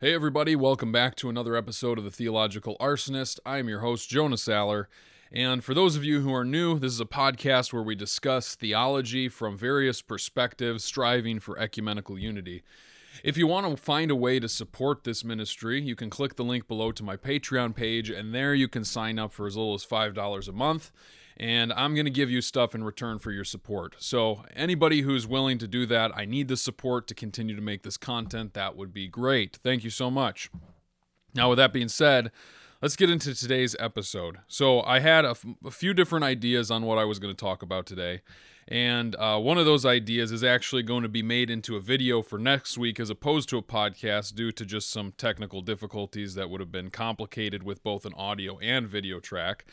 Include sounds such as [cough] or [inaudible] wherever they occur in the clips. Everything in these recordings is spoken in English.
Hey, everybody, welcome back to another episode of The Theological Arsonist. I am your host, Jonah Saller. And for those of you who are new, this is a podcast where we discuss theology from various perspectives, striving for ecumenical unity. If you want to find a way to support this ministry, you can click the link below to my Patreon page, and there you can sign up for as little as $5 a month and I'm going to give you stuff in return for your support. So, anybody who's willing to do that, I need the support to continue to make this content. That would be great. Thank you so much. Now, with that being said, let's get into today's episode. So, I had a, f- a few different ideas on what I was going to talk about today. And uh, one of those ideas is actually going to be made into a video for next week as opposed to a podcast due to just some technical difficulties that would have been complicated with both an audio and video track.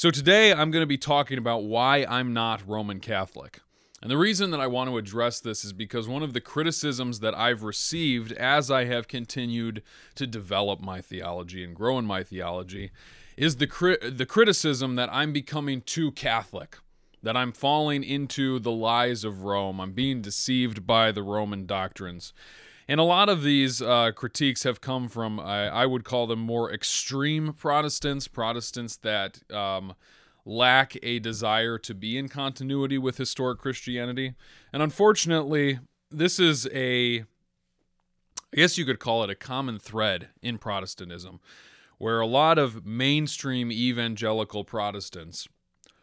So today I'm going to be talking about why I'm not Roman Catholic. And the reason that I want to address this is because one of the criticisms that I've received as I have continued to develop my theology and grow in my theology is the cri- the criticism that I'm becoming too Catholic, that I'm falling into the lies of Rome, I'm being deceived by the Roman doctrines. And a lot of these uh, critiques have come from, I, I, would call them more extreme Protestants, Protestants that um, lack a desire to be in continuity with historic Christianity. And unfortunately, this is a, I guess you could call it a common thread in Protestantism, where a lot of mainstream evangelical Protestants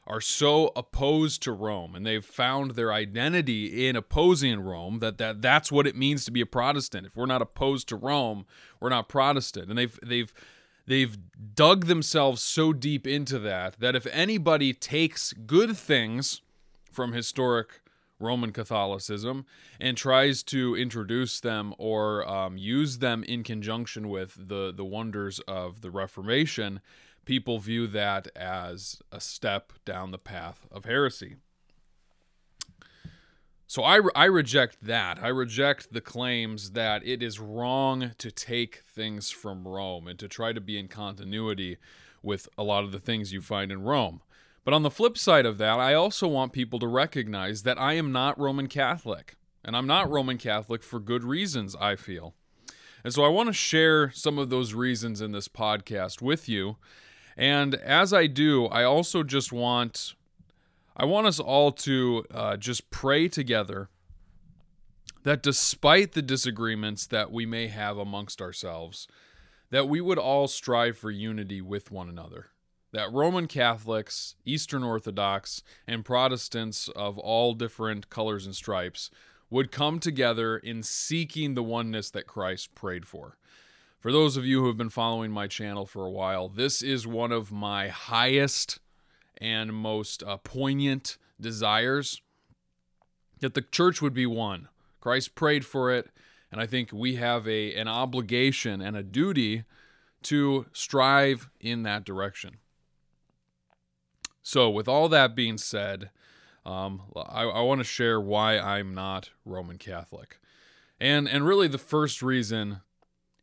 are so opposed to Rome and they've found their identity in opposing Rome that, that that's what it means to be a Protestant. If we're not opposed to Rome, we're not Protestant. And they've they've they've dug themselves so deep into that that if anybody takes good things from historic Roman Catholicism and tries to introduce them or um, use them in conjunction with the the wonders of the Reformation, people view that as a step down the path of heresy. So I, I reject that. I reject the claims that it is wrong to take things from Rome and to try to be in continuity with a lot of the things you find in Rome. But on the flip side of that, I also want people to recognize that I am not Roman Catholic. And I'm not Roman Catholic for good reasons, I feel. And so I want to share some of those reasons in this podcast with you and as I do, I also just want I want us all to uh, just pray together that despite the disagreements that we may have amongst ourselves, that we would all strive for unity with one another. That Roman Catholics, Eastern Orthodox, and Protestants of all different colors and stripes would come together in seeking the oneness that Christ prayed for. For those of you who have been following my channel for a while, this is one of my highest and most uh, poignant desires that the church would be one. Christ prayed for it, and I think we have a an obligation and a duty to strive in that direction. So, with all that being said, um, I, I want to share why I'm not Roman Catholic, and and really the first reason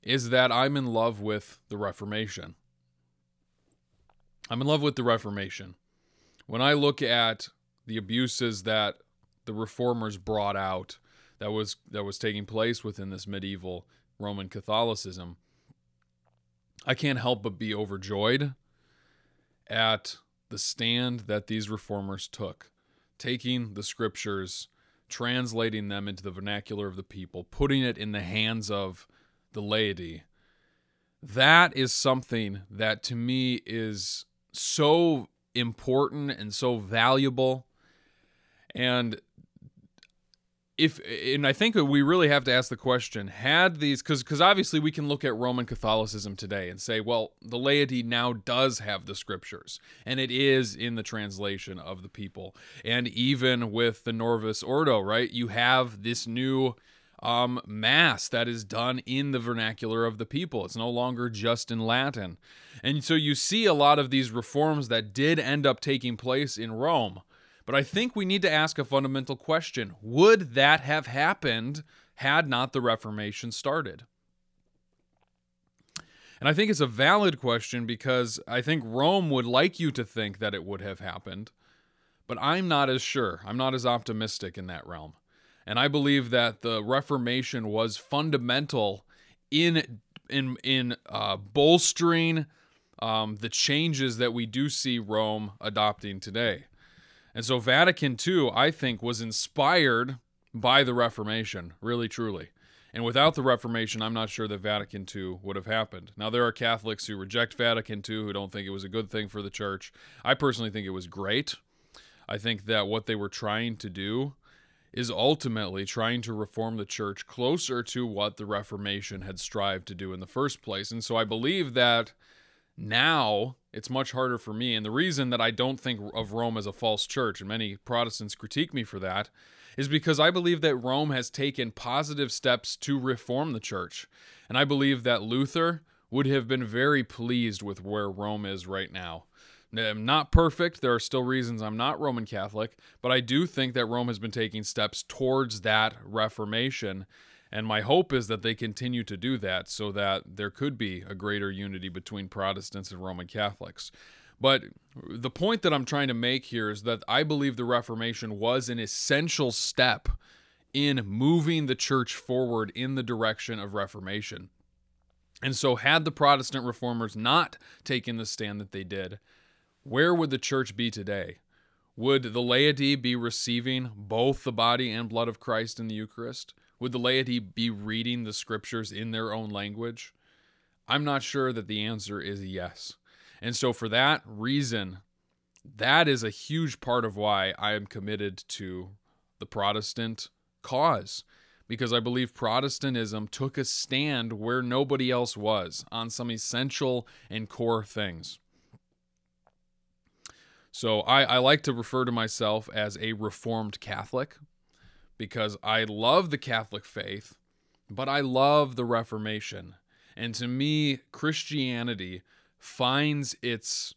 is that I'm in love with the Reformation. I'm in love with the Reformation. When I look at the abuses that the reformers brought out that was that was taking place within this medieval Roman Catholicism, I can't help but be overjoyed at the stand that these reformers took, taking the scriptures, translating them into the vernacular of the people, putting it in the hands of the laity. That is something that to me is so important and so valuable. And if and I think we really have to ask the question had these because because obviously we can look at Roman Catholicism today and say well the laity now does have the scriptures and it is in the translation of the people and even with the Novus Ordo right you have this new um, mass that is done in the vernacular of the people. It's no longer just in Latin. And so you see a lot of these reforms that did end up taking place in Rome. But I think we need to ask a fundamental question Would that have happened had not the Reformation started? And I think it's a valid question because I think Rome would like you to think that it would have happened. But I'm not as sure. I'm not as optimistic in that realm. And I believe that the Reformation was fundamental in in in uh, bolstering um, the changes that we do see Rome adopting today. And so Vatican II, I think, was inspired by the Reformation, really truly. And without the Reformation, I'm not sure that Vatican II would have happened. Now, there are Catholics who reject Vatican II, who don't think it was a good thing for the church. I personally think it was great. I think that what they were trying to do is ultimately trying to reform the church closer to what the Reformation had strived to do in the first place. And so I believe that now it's much harder for me. And the reason that I don't think of Rome as a false church, and many Protestants critique me for that, is because I believe that Rome has taken positive steps to reform the church. And I believe that Luther would have been very pleased with where Rome is right now. I'm not perfect. There are still reasons I'm not Roman Catholic, but I do think that Rome has been taking steps towards that reformation. And my hope is that they continue to do that so that there could be a greater unity between Protestants and Roman Catholics. But the point that I'm trying to make here is that I believe the Reformation was an essential step in moving the church forward in the direction of Reformation. And so, had the Protestant reformers not taken the stand that they did, where would the church be today? Would the laity be receiving both the body and blood of Christ in the Eucharist? Would the laity be reading the scriptures in their own language? I'm not sure that the answer is yes. And so, for that reason, that is a huge part of why I am committed to the Protestant cause. Because I believe Protestantism took a stand where nobody else was on some essential and core things. So I, I like to refer to myself as a Reformed Catholic because I love the Catholic faith, but I love the Reformation. And to me, Christianity finds its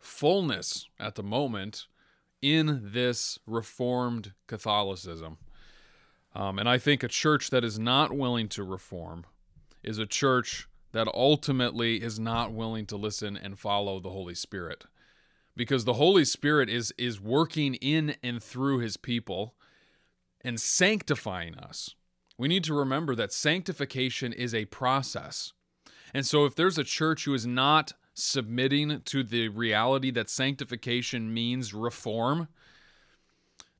fullness at the moment in this reformed Catholicism. Um, and I think a church that is not willing to reform is a church that ultimately is not willing to listen and follow the Holy Spirit. Because the Holy Spirit is, is working in and through his people and sanctifying us. We need to remember that sanctification is a process. And so, if there's a church who is not submitting to the reality that sanctification means reform,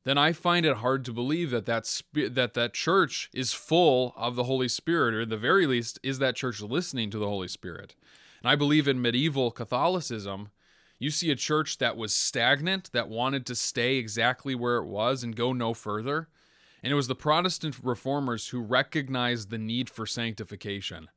then I find it hard to believe that that, sp- that that church is full of the Holy Spirit, or at the very least, is that church listening to the Holy Spirit. And I believe in medieval Catholicism, you see a church that was stagnant, that wanted to stay exactly where it was and go no further. And it was the Protestant reformers who recognized the need for sanctification.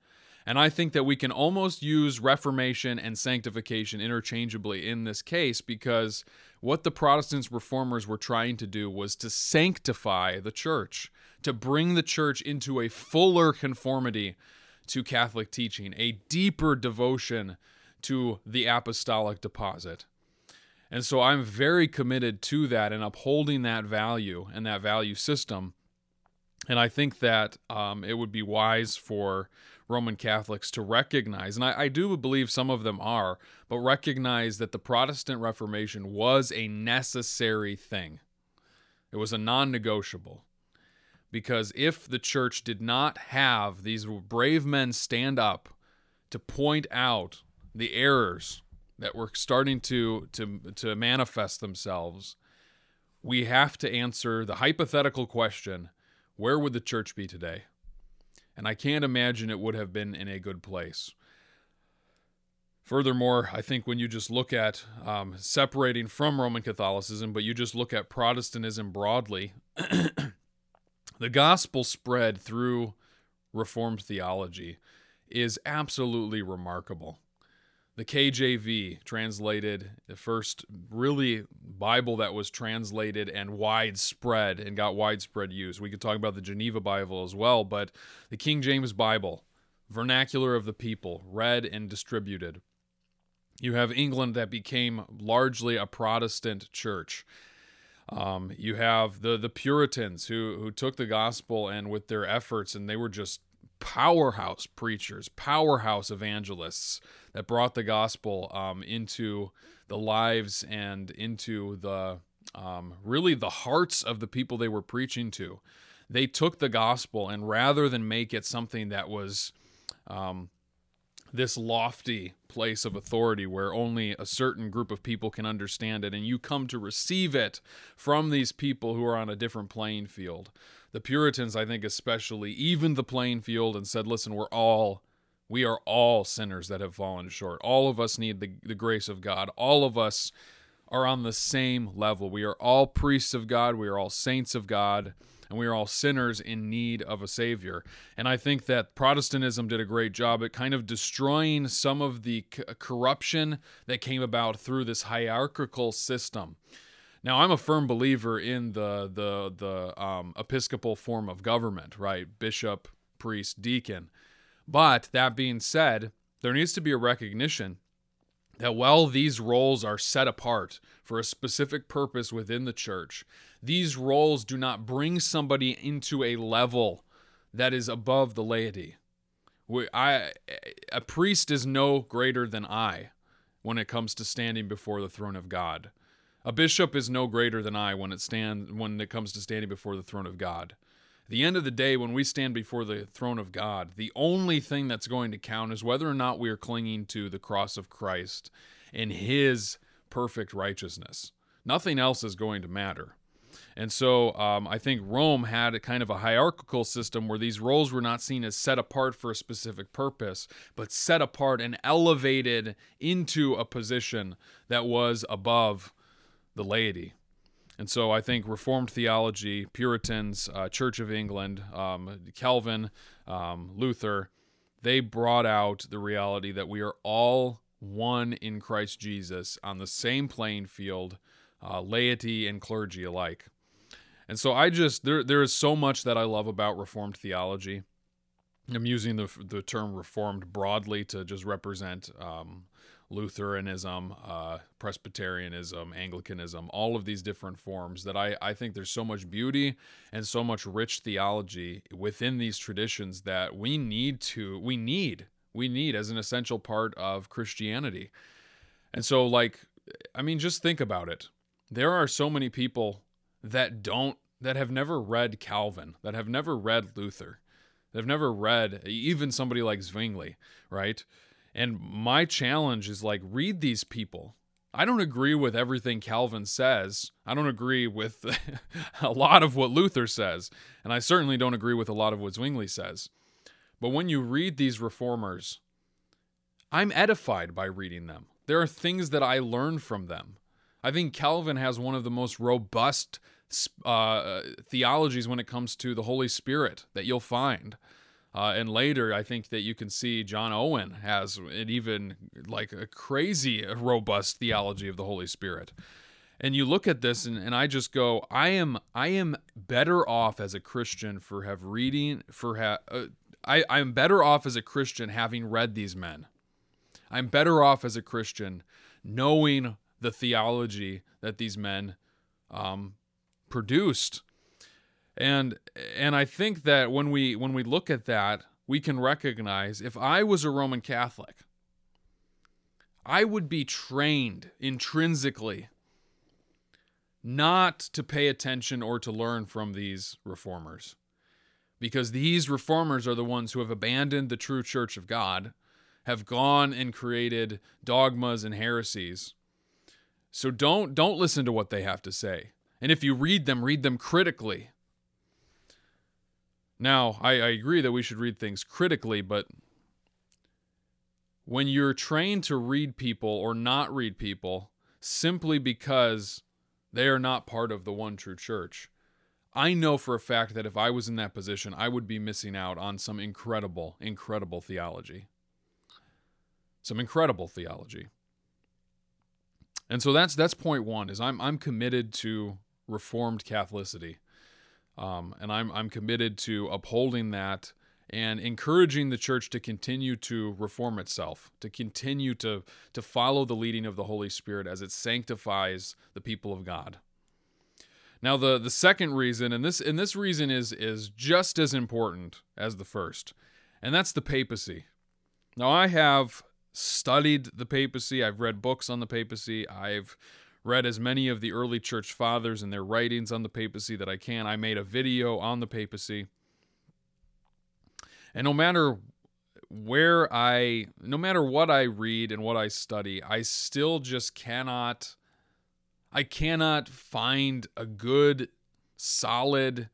And I think that we can almost use reformation and sanctification interchangeably in this case because what the Protestants reformers were trying to do was to sanctify the church, to bring the church into a fuller conformity to Catholic teaching, a deeper devotion to the apostolic deposit. And so I'm very committed to that and upholding that value and that value system. And I think that um, it would be wise for Roman Catholics to recognize, and I, I, do believe some of them are, but recognize that the Protestant Reformation was a necessary thing. It was a non negotiable. Because if the church did not have these brave men stand up to point out the errors that were starting to, to, to manifest themselves, we have to answer the hypothetical question where would the church be today? and I can't imagine it would have been in a good place. Furthermore, I think when you just look at um, separating from Roman Catholicism, but you just look at Protestantism broadly, [clears throat] the gospel spread through Reformed theology is absolutely remarkable the KJV translated the first really Bible that was translated and widespread and got widespread use. We could talk about the Geneva Bible as well, but the King James Bible, vernacular of the people, read and distributed. You have England that became largely a Protestant church. Um, you have the the Puritans who who took the gospel and with their efforts and they were just powerhouse preachers, powerhouse evangelists that brought the gospel um, into the lives and into the um, really the hearts of the people they were preaching to. They took the gospel and rather than make it something that was um, this lofty place of authority where only a certain group of people can understand it, and you come to receive it from these people who are on a different playing field. The Puritans, I think, especially, even the playing field and said, listen, we're all. We are all sinners that have fallen short. All of us need the, the grace of God. All of us are on the same level. We are all priests of God. We are all saints of God and we are all sinners in need of a savior. And I think that Protestantism did a great job at kind of destroying some of the c- corruption that came about through this hierarchical system. Now, I'm a firm believer in the the the um, episcopal form of government, right? Bishop, priest, deacon. But that being said, there needs to be a recognition that while these roles are set apart for a specific purpose within the church, these roles do not bring somebody into a level that is above the laity. I, a priest is no greater than I when it comes to standing before the throne of God. A bishop is no greater than I when it stand when it comes to standing before the throne of God. At the end of the day, when we stand before the throne of God, the only thing that's going to count is whether or not we are clinging to the cross of Christ and His perfect righteousness. Nothing else is going to matter. And so um, I think Rome had a kind of a hierarchical system where these roles were not seen as set apart for a specific purpose, but set apart and elevated into a position that was above the laity. And so I think Reformed theology, Puritans, uh, Church of England, um, Calvin, um, Luther, they brought out the reality that we are all one in Christ Jesus on the same playing field, uh, laity and clergy alike. And so I just there there is so much that I love about Reformed theology. I'm using the the term Reformed broadly to just represent um, Lutheranism, uh, Presbyterianism, Anglicanism, all of these different forms that I, I think there's so much beauty and so much rich theology within these traditions that we need to we need we need as an essential part of Christianity. And so like I mean just think about it. There are so many people that don't that have never read Calvin, that have never read Luther, that have never read even somebody like Zwingli, right? And my challenge is like read these people. I don't agree with everything Calvin says. I don't agree with [laughs] a lot of what Luther says, and I certainly don't agree with a lot of what Zwingli says. But when you read these reformers, I'm edified by reading them. There are things that I learn from them. I think Calvin has one of the most robust uh, theologies when it comes to the Holy Spirit that you'll find. Uh, and later, I think that you can see John Owen has an even like a crazy robust theology of the Holy Spirit. And you look at this, and, and I just go, I am I am better off as a Christian for have reading for ha- uh, I I am better off as a Christian having read these men. I'm better off as a Christian knowing the theology that these men um, produced and and I think that when we when we look at that, we can recognize if I was a Roman Catholic, I would be trained intrinsically not to pay attention or to learn from these reformers. Because these reformers are the ones who have abandoned the true church of God, have gone and created dogmas and heresies. So don't don't listen to what they have to say. And if you read them, read them critically now, I, I agree that we should read things critically, but when you're trained to read people or not read people simply because they are not part of the one true church, I know for a fact that if I was in that position, I would be missing out on some incredible, incredible theology. Some incredible theology. And so that's that's point one is I'm I'm committed to reformed Catholicity. Um, and I'm, I'm committed to upholding that and encouraging the church to continue to reform itself, to continue to, to follow the leading of the Holy Spirit as it sanctifies the people of God. Now the, the second reason, and this and this reason is is just as important as the first, and that's the papacy. Now I have studied the papacy, I've read books on the papacy, I've read as many of the early church fathers and their writings on the papacy that I can. I made a video on the papacy. And no matter where I, no matter what I read and what I study, I still just cannot, I cannot find a good, solid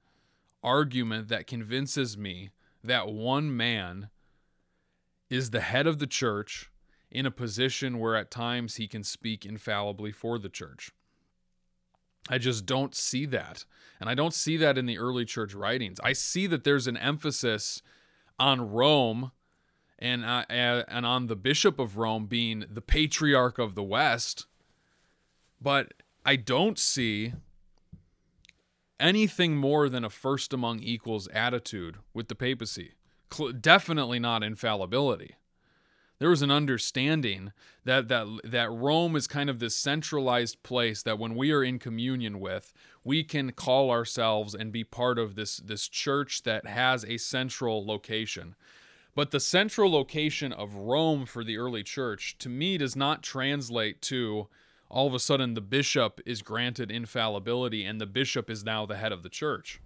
argument that convinces me that one man is the head of the church in a position where at times he can speak infallibly for the church. I just don't see that. And I don't see that in the early church writings. I see that there's an emphasis on Rome and uh, and on the bishop of Rome being the patriarch of the West, but I don't see anything more than a first among equals attitude with the papacy. Cl- definitely not infallibility. There was an understanding that that that Rome is kind of this centralized place that when we are in communion with, we can call ourselves and be part of this this church that has a central location. But the central location of Rome for the early church to me does not translate to all of a sudden the bishop is granted infallibility and the bishop is now the head of the church.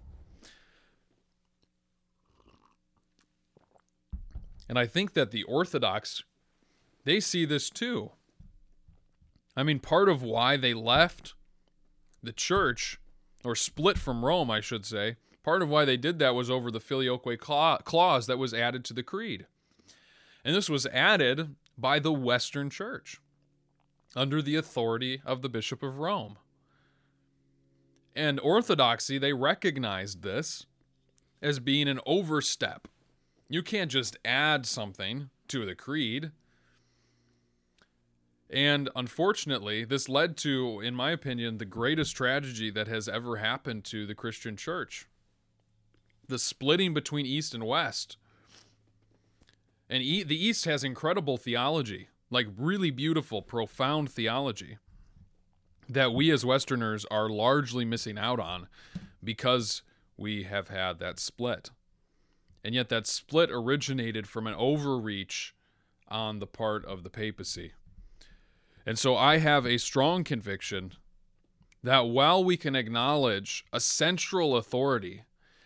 And I think that the Orthodox, they see this too. I mean, part of why they left the church, or split from Rome, I should say, part of why they did that was over the filioque clause that was added to the creed. And this was added by the Western Church under the authority of the Bishop of Rome. And Orthodoxy, they recognized this as being an overstep. You can't just add something to the creed. And unfortunately, this led to, in my opinion, the greatest tragedy that has ever happened to the Christian church the splitting between East and West. And e- the East has incredible theology like really beautiful, profound theology that we as Westerners are largely missing out on because we have had that split. And yet, that split originated from an overreach on the part of the papacy. And so, I have a strong conviction that while we can acknowledge a central authority,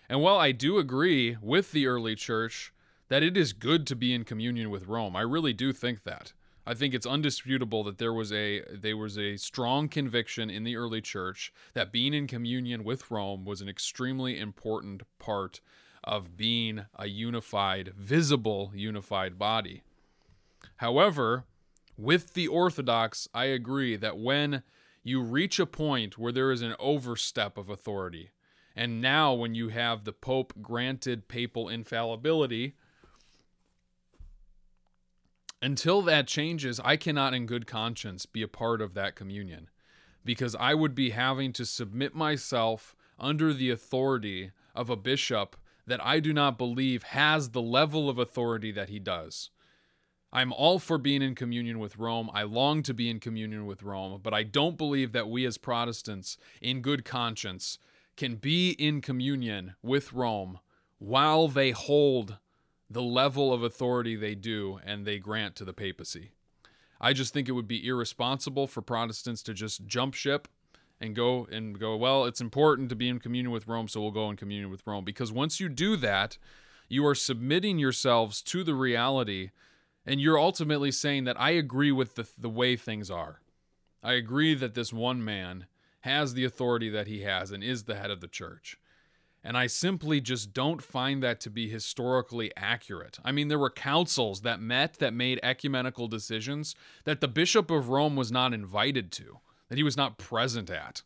and while I do agree with the early church that it is good to be in communion with Rome, I really do think that. I think it's undisputable that there was a there was a strong conviction in the early church that being in communion with Rome was an extremely important part of being a unified, visible unified body. However, with the Orthodox, I agree that when you reach a point where there is an overstep of authority, and now when you have the Pope granted papal infallibility, until that changes, I cannot, in good conscience, be a part of that communion because I would be having to submit myself under the authority of a bishop that I do not believe has the level of authority that he does. I'm all for being in communion with Rome. I long to be in communion with Rome, but I don't believe that we as Protestants, in good conscience, can be in communion with Rome while they hold the level of authority they do and they grant to the papacy. I just think it would be irresponsible for Protestants to just jump ship and go and go, well, it's important to be in communion with Rome, so we'll go in communion with Rome. Because once you do that, you are submitting yourselves to the reality and you're ultimately saying that I agree with the, the way things are. I agree that this one man has the authority that he has and is the head of the church. And I simply just don't find that to be historically accurate. I mean, there were councils that met that made ecumenical decisions that the Bishop of Rome was not invited to, that he was not present at.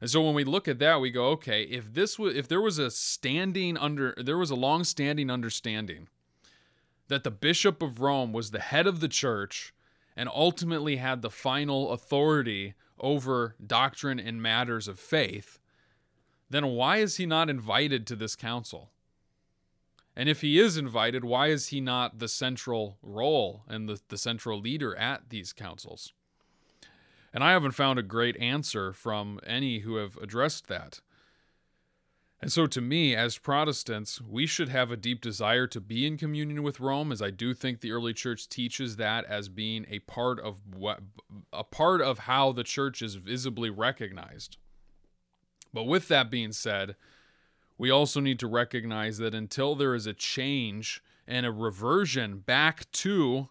And so when we look at that, we go, okay, if this was if there was a standing under there was a long-standing understanding that the Bishop of Rome was the head of the church and ultimately had the final authority over doctrine and matters of faith, then why is he not invited to this council? And if he is invited, why is he not the central role and the, the central leader at these councils? And I haven't found a great answer from any who have addressed that. And so, to me, as Protestants, we should have a deep desire to be in communion with Rome, as I do think the early church teaches that as being a part of what a part of how the church is visibly recognized. But with that being said, we also need to recognize that until there is a change and a reversion back to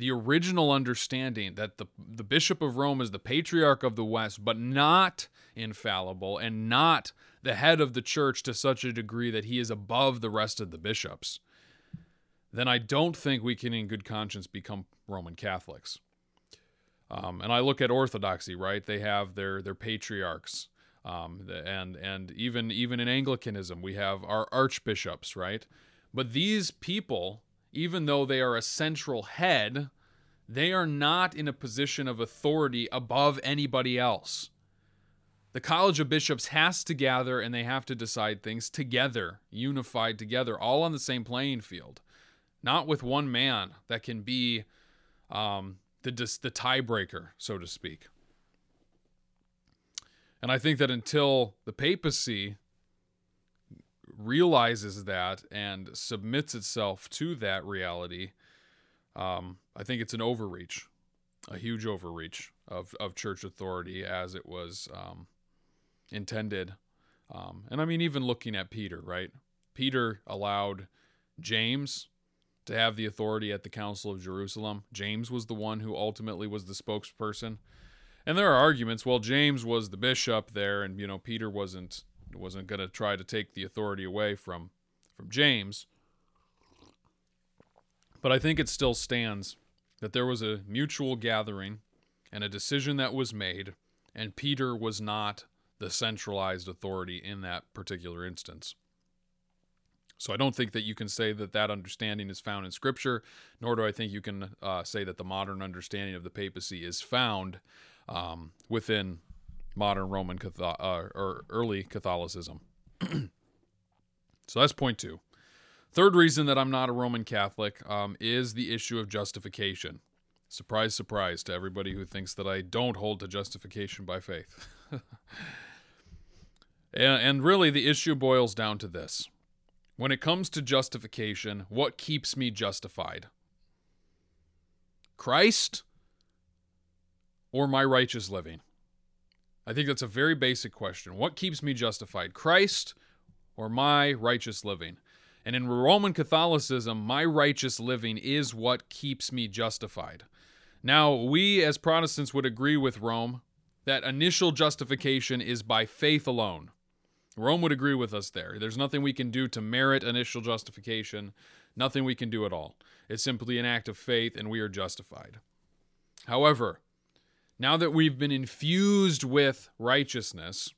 the original understanding that the, the Bishop of Rome is the patriarch of the West, but not infallible and not the head of the church to such a degree that he is above the rest of the bishops, then I don't think we can, in good conscience, become Roman Catholics. Um, and I look at Orthodoxy, right? They have their their patriarchs, um, and and even even in Anglicanism, we have our archbishops, right? But these people, even though they are a central head, they are not in a position of authority above anybody else. The College of Bishops has to gather and they have to decide things together, unified together, all on the same playing field, not with one man that can be um, the the tiebreaker, so to speak. And I think that until the papacy realizes that and submits itself to that reality, um, I think it's an overreach, a huge overreach of, of church authority as it was um, intended. Um, and I mean, even looking at Peter, right? Peter allowed James to have the authority at the Council of Jerusalem. James was the one who ultimately was the spokesperson. And there are arguments. Well, James was the bishop there, and you know Peter wasn't wasn't going to try to take the authority away from from James. But I think it still stands that there was a mutual gathering and a decision that was made, and Peter was not the centralized authority in that particular instance. So I don't think that you can say that that understanding is found in Scripture, nor do I think you can uh, say that the modern understanding of the papacy is found um, within modern Roman Catholic, uh, or early Catholicism. [clears throat] so that's point two. Third reason that I'm not a Roman Catholic um, is the issue of justification. Surprise, surprise to everybody who thinks that I don't hold to justification by faith. [laughs] and, and really, the issue boils down to this when it comes to justification, what keeps me justified? Christ or my righteous living? I think that's a very basic question. What keeps me justified? Christ or my righteous living? And in Roman Catholicism, my righteous living is what keeps me justified. Now, we as Protestants would agree with Rome that initial justification is by faith alone. Rome would agree with us there. There's nothing we can do to merit initial justification, nothing we can do at all. It's simply an act of faith, and we are justified. However, now that we've been infused with righteousness,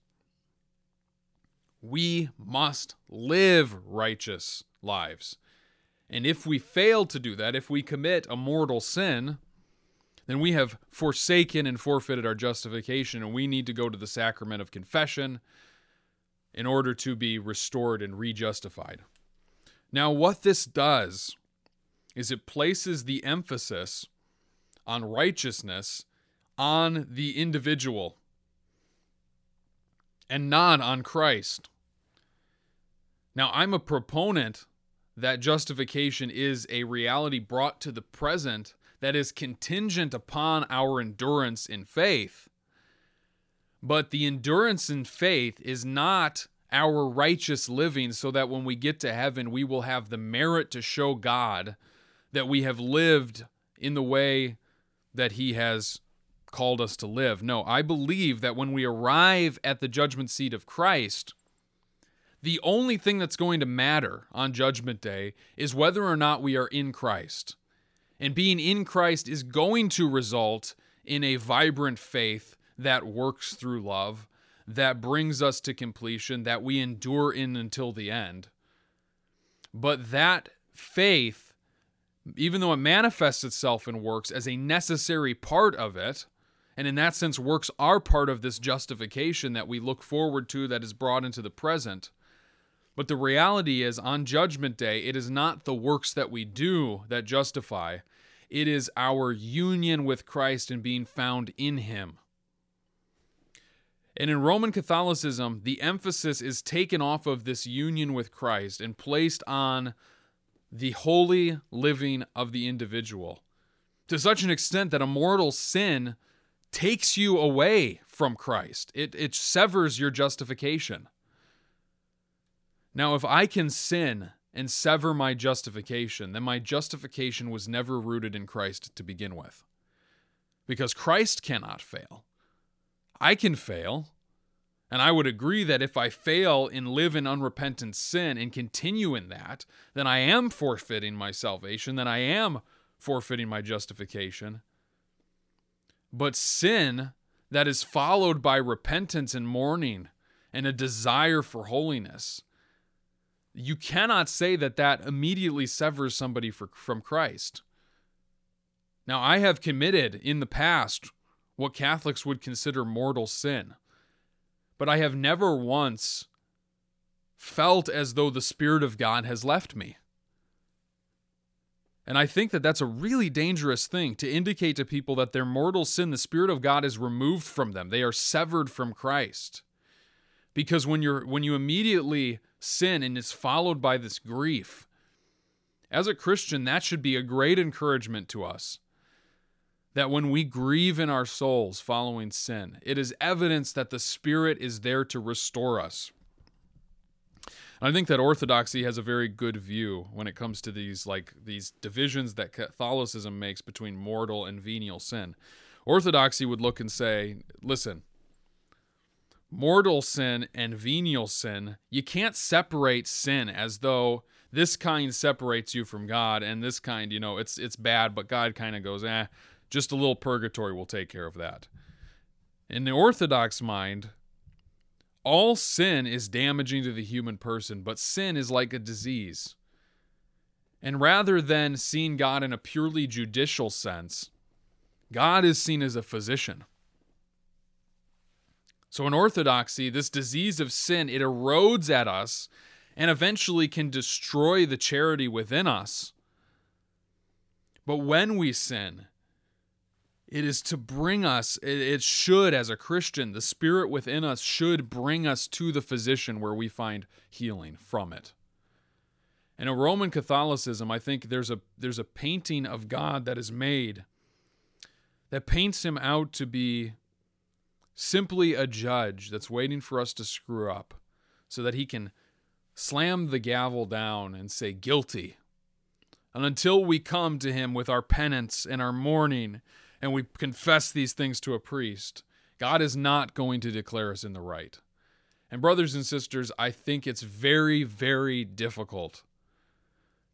we must live righteous lives. And if we fail to do that, if we commit a mortal sin, then we have forsaken and forfeited our justification, and we need to go to the sacrament of confession in order to be restored and rejustified. Now, what this does is it places the emphasis on righteousness on the individual and not on Christ. Now, I'm a proponent that justification is a reality brought to the present that is contingent upon our endurance in faith. But the endurance in faith is not our righteous living so that when we get to heaven, we will have the merit to show God that we have lived in the way that He has called us to live. No, I believe that when we arrive at the judgment seat of Christ, the only thing that's going to matter on Judgment Day is whether or not we are in Christ. And being in Christ is going to result in a vibrant faith that works through love, that brings us to completion, that we endure in until the end. But that faith, even though it manifests itself in works as a necessary part of it, and in that sense, works are part of this justification that we look forward to that is brought into the present. But the reality is, on Judgment Day, it is not the works that we do that justify, it is our union with Christ and being found in Him. And in Roman Catholicism, the emphasis is taken off of this union with Christ and placed on the holy living of the individual to such an extent that a mortal sin takes you away from Christ, it, it severs your justification. Now, if I can sin and sever my justification, then my justification was never rooted in Christ to begin with. Because Christ cannot fail. I can fail. And I would agree that if I fail and live in unrepentant sin and continue in that, then I am forfeiting my salvation, then I am forfeiting my justification. But sin that is followed by repentance and mourning and a desire for holiness, you cannot say that that immediately severs somebody for, from Christ. Now, I have committed in the past what Catholics would consider mortal sin, but I have never once felt as though the Spirit of God has left me. And I think that that's a really dangerous thing to indicate to people that their mortal sin, the Spirit of God is removed from them. They are severed from Christ. Because when you're when you immediately sin and it's followed by this grief, as a Christian, that should be a great encouragement to us. That when we grieve in our souls following sin, it is evidence that the Spirit is there to restore us. I think that orthodoxy has a very good view when it comes to these like these divisions that Catholicism makes between mortal and venial sin. Orthodoxy would look and say, listen, mortal sin and venial sin, you can't separate sin as though this kind separates you from God and this kind, you know, it's it's bad, but God kind of goes, "Eh, just a little purgatory will take care of that." In the orthodox mind, all sin is damaging to the human person, but sin is like a disease. And rather than seeing God in a purely judicial sense, God is seen as a physician. So in orthodoxy, this disease of sin, it erodes at us and eventually can destroy the charity within us. But when we sin, it is to bring us, it should, as a Christian, the Spirit within us should bring us to the physician where we find healing from it. In a Roman Catholicism, I think there's a there's a painting of God that is made that paints him out to be simply a judge that's waiting for us to screw up so that he can slam the gavel down and say guilty. And until we come to him with our penance and our mourning and we confess these things to a priest, God is not going to declare us in the right. And, brothers and sisters, I think it's very, very difficult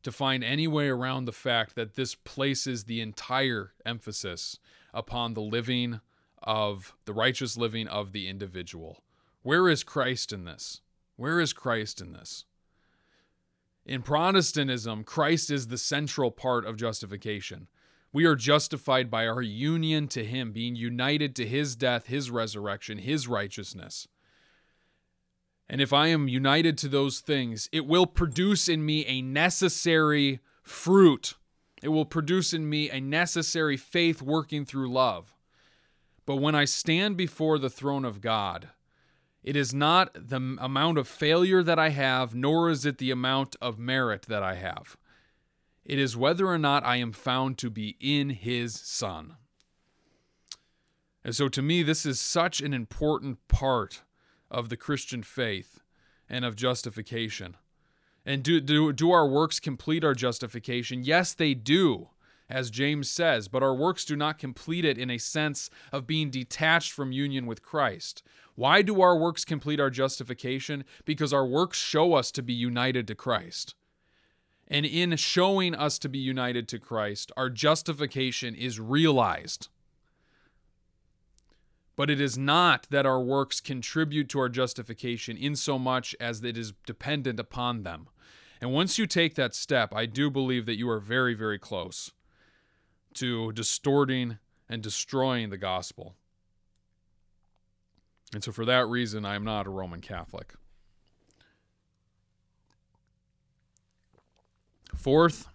to find any way around the fact that this places the entire emphasis upon the living of the righteous living of the individual. Where is Christ in this? Where is Christ in this? In Protestantism, Christ is the central part of justification. We are justified by our union to Him, being united to His death, His resurrection, His righteousness. And if I am united to those things, it will produce in me a necessary fruit. It will produce in me a necessary faith working through love. But when I stand before the throne of God, it is not the amount of failure that I have, nor is it the amount of merit that I have. It is whether or not I am found to be in his Son. And so to me, this is such an important part of the Christian faith and of justification. And do, do, do our works complete our justification? Yes, they do, as James says, but our works do not complete it in a sense of being detached from union with Christ. Why do our works complete our justification? Because our works show us to be united to Christ. And in showing us to be united to Christ, our justification is realized. But it is not that our works contribute to our justification in so much as it is dependent upon them. And once you take that step, I do believe that you are very, very close to distorting and destroying the gospel. And so, for that reason, I am not a Roman Catholic. Fourth,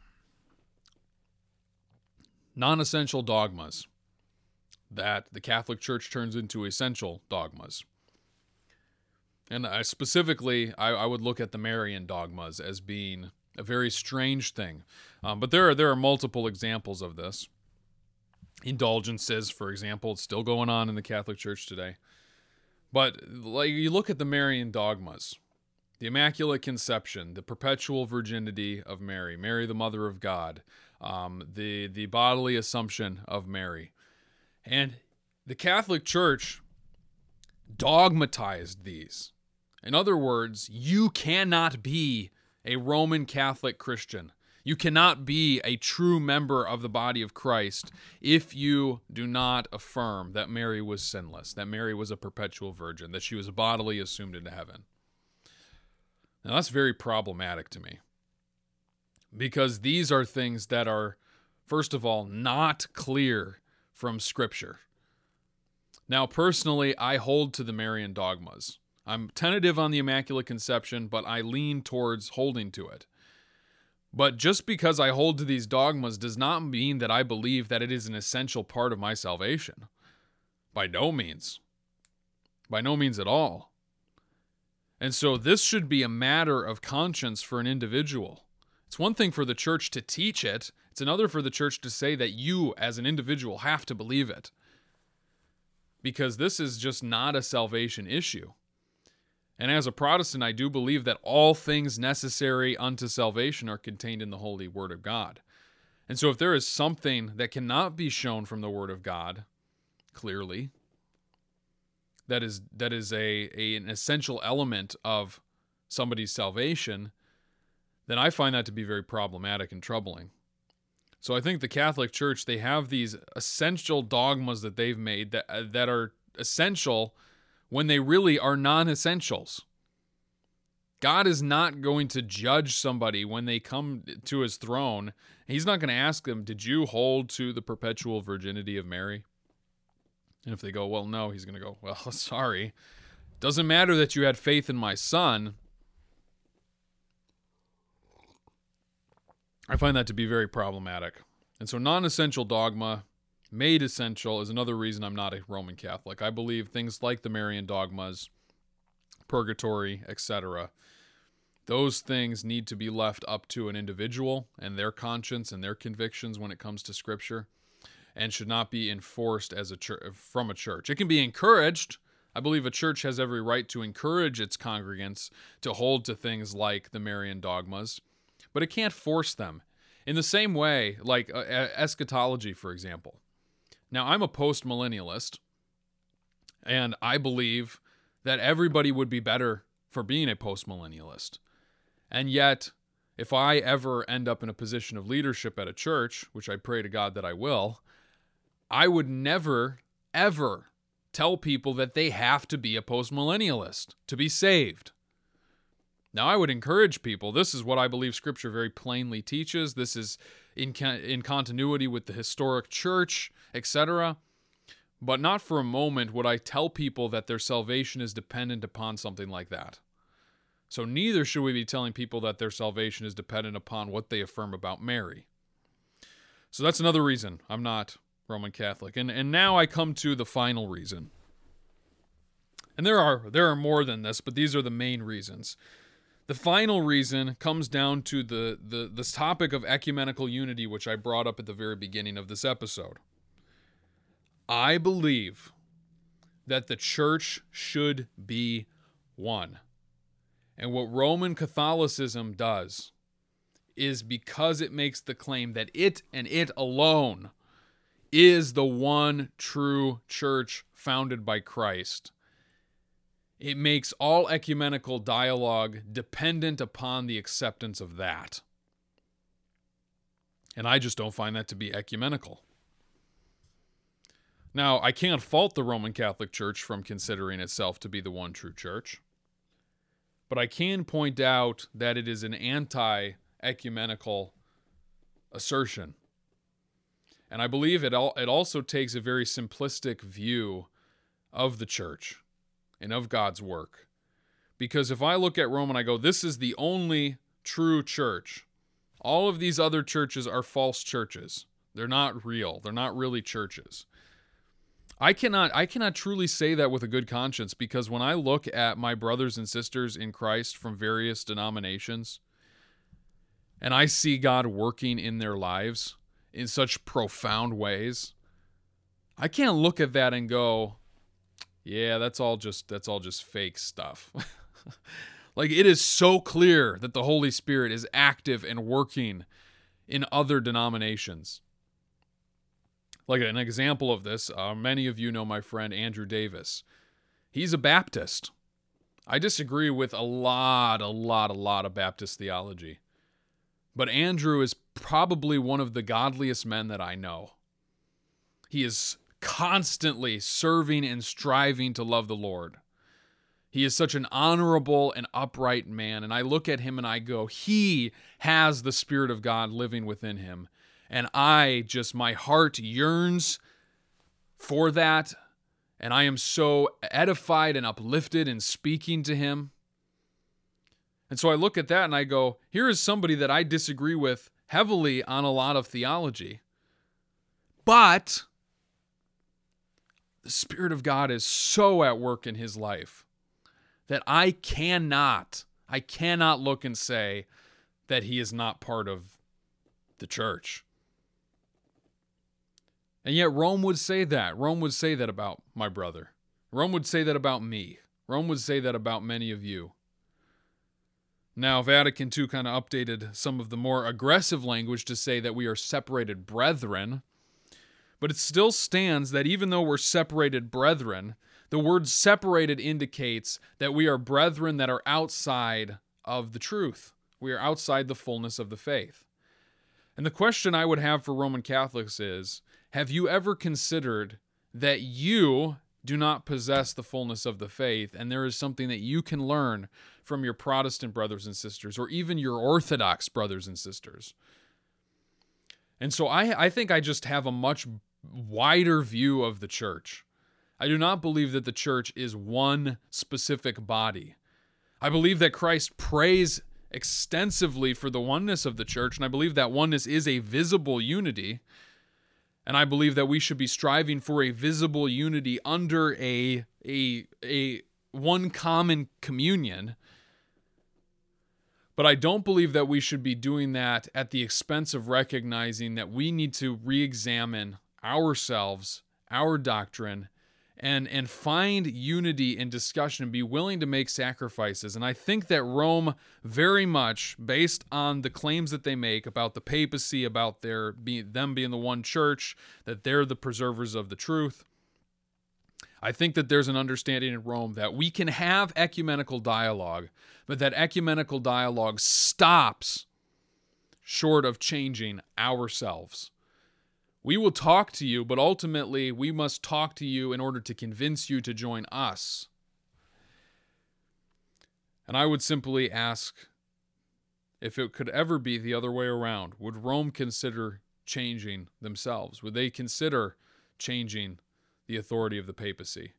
non essential dogmas that the Catholic Church turns into essential dogmas. And I specifically, I, I, would look at the Marian dogmas as being a very strange thing. Um, but there are, there are multiple examples of this. Indulgences, for example, it's still going on in the Catholic Church today. But like you look at the Marian dogmas, the Immaculate Conception, the perpetual virginity of Mary, Mary, the Mother of God, um, the the bodily assumption of Mary, and the Catholic Church dogmatized these. In other words, you cannot be a Roman Catholic Christian. You cannot be a true member of the body of Christ if you do not affirm that Mary was sinless, that Mary was a perpetual virgin, that she was bodily assumed into heaven. Now, that's very problematic to me because these are things that are, first of all, not clear from Scripture. Now, personally, I hold to the Marian dogmas. I'm tentative on the Immaculate Conception, but I lean towards holding to it. But just because I hold to these dogmas does not mean that I believe that it is an essential part of my salvation. By no means. By no means at all. And so this should be a matter of conscience for an individual. It's one thing for the church to teach it, it's another for the church to say that you, as an individual, have to believe it. Because this is just not a salvation issue. And as a Protestant, I do believe that all things necessary unto salvation are contained in the holy Word of God. And so, if there is something that cannot be shown from the Word of God clearly, that is that is a, a an essential element of somebody's salvation, then I find that to be very problematic and troubling. So I think the Catholic Church they have these essential dogmas that they've made that uh, that are essential when they really are non essentials. God is not going to judge somebody when they come to his throne. He's not going to ask them, Did you hold to the perpetual virginity of Mary? And if they go, Well, no, he's going to go, [laughs] Well, sorry. Doesn't matter that you had faith in my son. I find that to be very problematic. And so, non essential dogma made essential is another reason I'm not a Roman Catholic. I believe things like the Marian dogmas, purgatory, etc. Those things need to be left up to an individual and their conscience and their convictions when it comes to scripture and should not be enforced as a from a church. It can be encouraged. I believe a church has every right to encourage its congregants to hold to things like the Marian dogmas, but it can't force them. In the same way, like uh, eschatology, for example, now, I'm a postmillennialist, and I believe that everybody would be better for being a postmillennialist. And yet, if I ever end up in a position of leadership at a church, which I pray to God that I will, I would never, ever tell people that they have to be a postmillennialist to be saved. Now, I would encourage people. This is what I believe Scripture very plainly teaches. This is in, in continuity with the historic church, etc. But not for a moment would I tell people that their salvation is dependent upon something like that. So neither should we be telling people that their salvation is dependent upon what they affirm about Mary. So that's another reason I'm not Roman Catholic. And and now I come to the final reason. And there are there are more than this, but these are the main reasons. The final reason comes down to the, the this topic of ecumenical unity, which I brought up at the very beginning of this episode. I believe that the church should be one. And what Roman Catholicism does is because it makes the claim that it and it alone is the one true church founded by Christ it makes all ecumenical dialogue dependent upon the acceptance of that. And I just don't find that to be ecumenical. Now, I can't fault the Roman Catholic Church from considering itself to be the one true church, but I can point out that it is an anti ecumenical assertion. And I believe it, it also takes a very simplistic view of the church and of God's work. Because if I look at Rome and I go, this is the only true church, all of these other churches are false churches. They're not real. They're not really churches. I cannot I cannot truly say that with a good conscience because when I look at my brothers and sisters in Christ from various denominations and I see God working in their lives in such profound ways, I can't look at that and go, yeah, that's all just that's all just fake stuff. [laughs] Like it is so clear that the Holy Spirit is active and working in other denominations. Like an example of this, uh, many of you know my friend Andrew Davis. He's a Baptist. I disagree with a lot, a lot, a lot of Baptist theology. But Andrew is probably one of the godliest men that I know. He is constantly serving and striving to love the Lord. He is such an honorable and upright man. And I look at him and I go, He has the Spirit of God living within him. And I just, my heart yearns for that. And I am so edified and uplifted in speaking to him. And so I look at that and I go, here is somebody that I disagree with heavily on a lot of theology. But the Spirit of God is so at work in his life that I cannot, I cannot look and say that he is not part of the church. And yet, Rome would say that. Rome would say that about my brother. Rome would say that about me. Rome would say that about many of you. Now, Vatican II kind of updated some of the more aggressive language to say that we are separated brethren. But it still stands that even though we're separated brethren, the word separated indicates that we are brethren that are outside of the truth. We are outside the fullness of the faith. And the question I would have for Roman Catholics is have you ever considered that you do not possess the fullness of the faith, and there is something that you can learn from your Protestant brothers and sisters, or even your Orthodox brothers and sisters? And so I, I think I just have a much wider view of the church. I do not believe that the church is one specific body. I believe that Christ prays extensively for the oneness of the church, and I believe that oneness is a visible unity. And I believe that we should be striving for a visible unity under a a a one common communion. But I don't believe that we should be doing that at the expense of recognizing that we need to re-examine ourselves, our doctrine, and and find unity in discussion and be willing to make sacrifices. And i think that rome very much based on the claims that they make about the papacy about their being them being the one church that they're the preservers of the truth i think that there's an understanding in rome that we can have ecumenical dialogue but that ecumenical dialogue stops short of changing ourselves we will talk to you, but ultimately we must talk to you in order to convince you to join us. And I would simply ask if it could ever be the other way around. Would Rome consider changing themselves? Would they consider changing the authority of the papacy?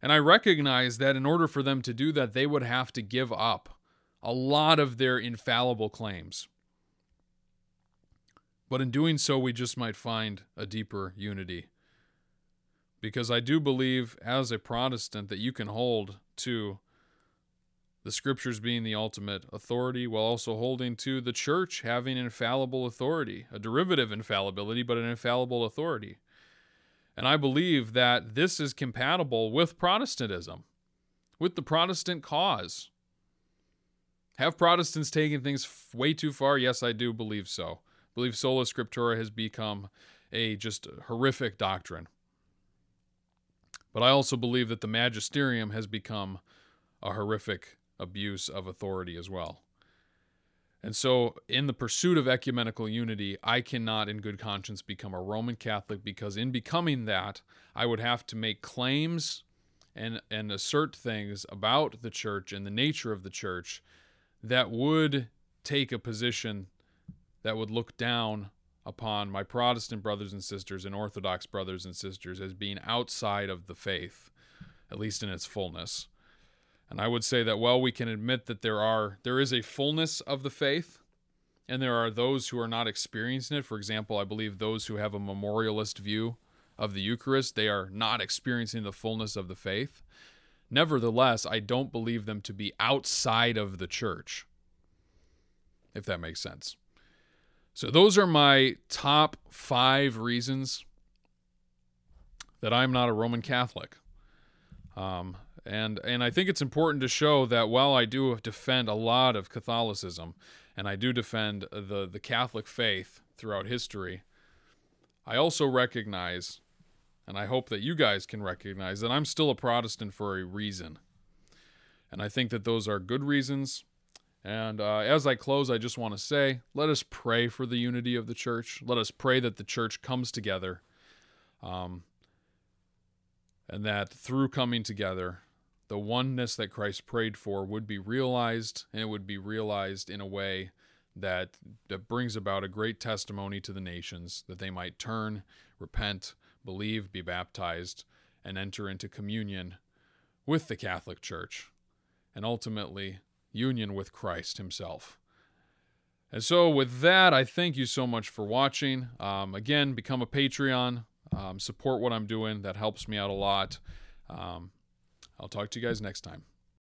And I recognize that in order for them to do that, they would have to give up a lot of their infallible claims. But in doing so, we just might find a deeper unity. Because I do believe, as a Protestant, that you can hold to the scriptures being the ultimate authority while also holding to the church having infallible authority, a derivative infallibility, but an infallible authority. And I believe that this is compatible with Protestantism, with the Protestant cause. Have Protestants taken things way too far? Yes, I do believe so believe sola scriptura has become a just horrific doctrine. But I also believe that the magisterium has become a horrific abuse of authority as well. And so, in the pursuit of ecumenical unity, I cannot, in good conscience, become a Roman Catholic because, in becoming that, I would have to make claims and, and assert things about the church and the nature of the church that would take a position that would look down upon my Protestant brothers and sisters and Orthodox brothers and sisters as being outside of the faith, at least in its fullness. And I would say that while we can admit that there are there is a fullness of the faith, and there are those who are not experiencing it. For example, I believe those who have a memorialist view of the Eucharist, they are not experiencing the fullness of the faith. Nevertheless, I don't believe them to be outside of the church, if that makes sense. So, those are my top five reasons that I'm not a Roman Catholic. Um, And and I think it's important to show that while I do defend a lot of Catholicism, and I do defend the the Catholic faith throughout history, I also recognize, and I hope that you guys can recognize that I'm still a Protestant for a reason. And I think that those are good reasons. And uh, as I close, I just want to say let us pray for the unity of the church. Let us pray that the church comes together. Um, and that through coming together, the oneness that Christ prayed for would be realized, and it would be realized in a way that, that brings about a great testimony to the nations, that they might turn, repent, believe, be baptized, and enter into communion with the Catholic Church, and ultimately union with Christ Himself. And so, with that, I thank you so much for watching. Um, again, become a Patreon, um, support what I'm doing. That helps me out a lot. Um, I'll talk to you guys next time.